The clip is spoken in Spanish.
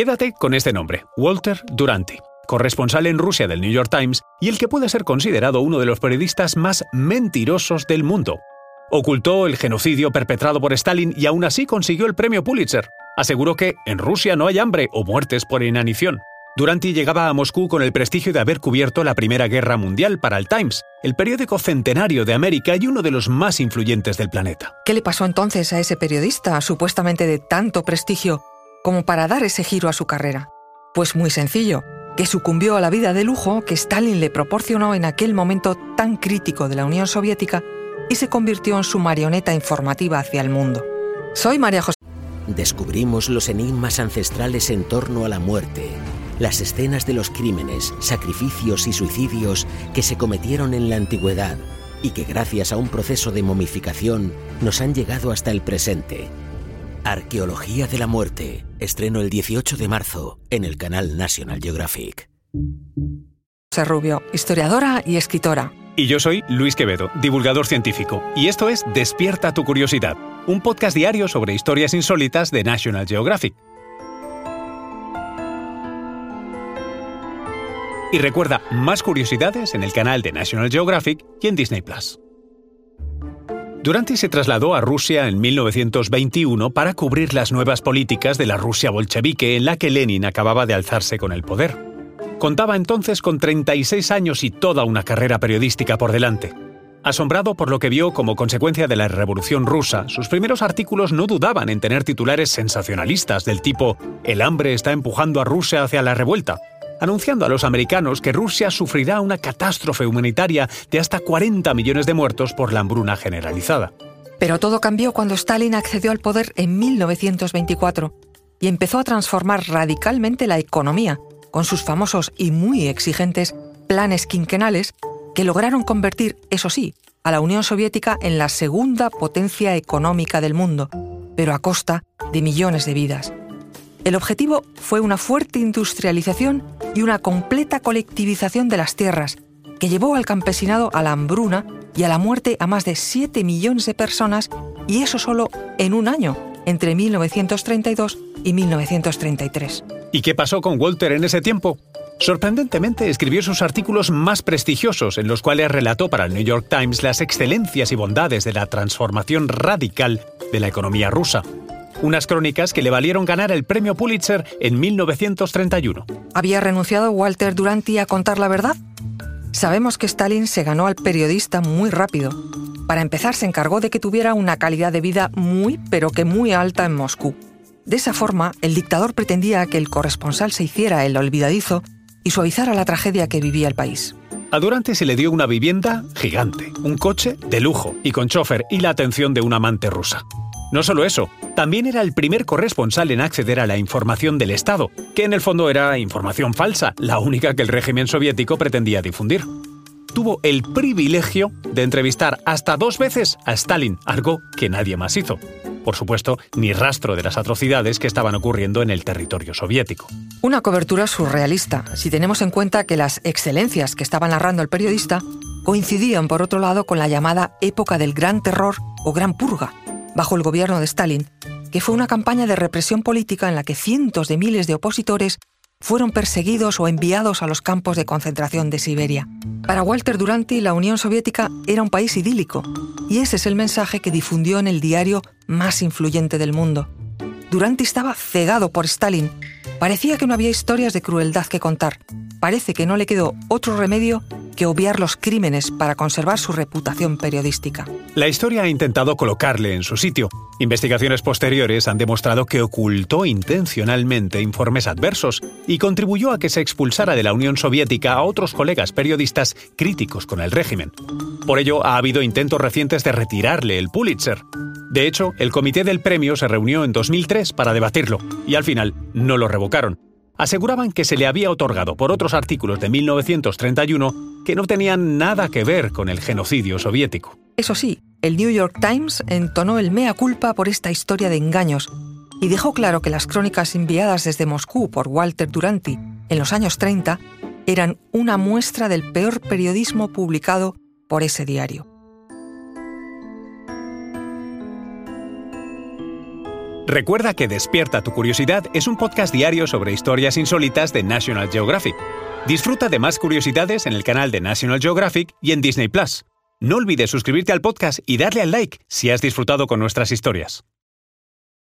Quédate con este nombre, Walter Duranty, corresponsal en Rusia del New York Times y el que puede ser considerado uno de los periodistas más mentirosos del mundo. Ocultó el genocidio perpetrado por Stalin y aún así consiguió el premio Pulitzer. Aseguró que en Rusia no hay hambre o muertes por inanición. Duranty llegaba a Moscú con el prestigio de haber cubierto la Primera Guerra Mundial para el Times, el periódico centenario de América y uno de los más influyentes del planeta. ¿Qué le pasó entonces a ese periodista, supuestamente de tanto prestigio, como para dar ese giro a su carrera? Pues muy sencillo, que sucumbió a la vida de lujo que Stalin le proporcionó en aquel momento tan crítico de la Unión Soviética y se convirtió en su marioneta informativa hacia el mundo. Soy María José. Descubrimos los enigmas ancestrales en torno a la muerte las escenas de los crímenes, sacrificios y suicidios que se cometieron en la antigüedad y que gracias a un proceso de momificación nos han llegado hasta el presente. Arqueología de la muerte, estreno el 18 de marzo en el canal National Geographic. Rubio, historiadora y escritora. Y yo soy Luis Quevedo, divulgador científico, y esto es Despierta tu curiosidad, un podcast diario sobre historias insólitas de National Geographic. Y recuerda más curiosidades en el canal de National Geographic y en Disney Plus. Durante se trasladó a Rusia en 1921 para cubrir las nuevas políticas de la Rusia bolchevique en la que Lenin acababa de alzarse con el poder. Contaba entonces con 36 años y toda una carrera periodística por delante. Asombrado por lo que vio como consecuencia de la Revolución rusa, sus primeros artículos no dudaban en tener titulares sensacionalistas del tipo El hambre está empujando a Rusia hacia la revuelta anunciando a los americanos que Rusia sufrirá una catástrofe humanitaria de hasta 40 millones de muertos por la hambruna generalizada. Pero todo cambió cuando Stalin accedió al poder en 1924 y empezó a transformar radicalmente la economía con sus famosos y muy exigentes planes quinquenales que lograron convertir, eso sí, a la Unión Soviética en la segunda potencia económica del mundo, pero a costa de millones de vidas. El objetivo fue una fuerte industrialización y una completa colectivización de las tierras, que llevó al campesinado a la hambruna y a la muerte a más de 7 millones de personas, y eso solo en un año, entre 1932 y 1933. ¿Y qué pasó con Walter en ese tiempo? Sorprendentemente escribió sus artículos más prestigiosos en los cuales relató para el New York Times las excelencias y bondades de la transformación radical de la economía rusa unas crónicas que le valieron ganar el premio Pulitzer en 1931. ¿Había renunciado Walter Duranty a contar la verdad? Sabemos que Stalin se ganó al periodista muy rápido. Para empezar, se encargó de que tuviera una calidad de vida muy, pero que muy alta en Moscú. De esa forma, el dictador pretendía que el corresponsal se hiciera el olvidadizo y suavizara la tragedia que vivía el país. A Durante se le dio una vivienda gigante, un coche de lujo y con chofer y la atención de una amante rusa. No solo eso, también era el primer corresponsal en acceder a la información del Estado, que en el fondo era información falsa, la única que el régimen soviético pretendía difundir. Tuvo el privilegio de entrevistar hasta dos veces a Stalin, algo que nadie más hizo. Por supuesto, ni rastro de las atrocidades que estaban ocurriendo en el territorio soviético. Una cobertura surrealista, si tenemos en cuenta que las excelencias que estaba narrando el periodista coincidían, por otro lado, con la llamada época del Gran Terror o Gran Purga, bajo el gobierno de Stalin, que fue una campaña de represión política en la que cientos de miles de opositores fueron perseguidos o enviados a los campos de concentración de Siberia. Para Walter Duranty, la Unión Soviética era un país idílico, y ese es el mensaje que difundió en el diario más influyente del mundo. Duranty estaba cegado por Stalin. Parecía que no había historias de crueldad que contar. Parece que no le quedó otro remedio que obviar los crímenes para conservar su reputación periodística. La historia ha intentado colocarle en su sitio. Investigaciones posteriores han demostrado que ocultó intencionalmente informes adversos y contribuyó a que se expulsara de la Unión Soviética a otros colegas periodistas críticos con el régimen. Por ello, ha habido intentos recientes de retirarle el Pulitzer. De hecho, el comité del premio se reunió en 2003 para debatirlo y al final no lo revocaron aseguraban que se le había otorgado por otros artículos de 1931 que no tenían nada que ver con el genocidio soviético. Eso sí, el New York Times entonó el mea culpa por esta historia de engaños y dejó claro que las crónicas enviadas desde Moscú por Walter Duranty en los años 30 eran una muestra del peor periodismo publicado por ese diario. Recuerda que Despierta tu Curiosidad es un podcast diario sobre historias insólitas de National Geographic. Disfruta de más curiosidades en el canal de National Geographic y en Disney Plus. No olvides suscribirte al podcast y darle al like si has disfrutado con nuestras historias.